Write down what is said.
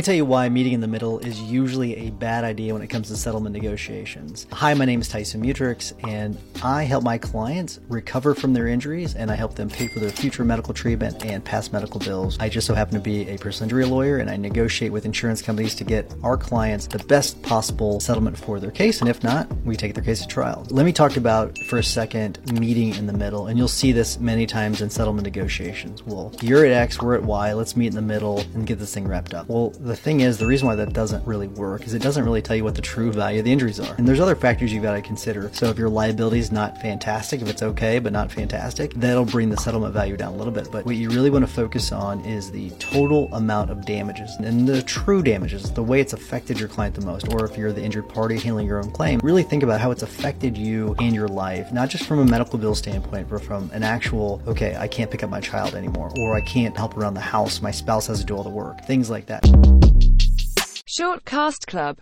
me tell you why meeting in the middle is usually a bad idea when it comes to settlement negotiations. Hi, my name is Tyson Mutrux, and I help my clients recover from their injuries and I help them pay for their future medical treatment and past medical bills. I just so happen to be a personal injury lawyer and I negotiate with insurance companies to get our clients the best possible settlement for their case, and if not, we take their case to trial. Let me talk about for a second meeting in the middle, and you'll see this many times in settlement negotiations. Well, you're at X, we're at Y, let's meet in the middle and get this thing wrapped up. Well, the thing is, the reason why that doesn't really work is it doesn't really tell you what the true value of the injuries are. And there's other factors you've got to consider. So if your liability is not fantastic, if it's okay but not fantastic, that'll bring the settlement value down a little bit. But what you really want to focus on is the total amount of damages and the true damages, the way it's affected your client the most, or if you're the injured party handling your own claim, really think about how it's affected you and your life, not just from a medical bill standpoint, but from an actual, okay, I can't pick up my child anymore, or I can't help around the house, my spouse has to do all the work, things like that. Short Cast Club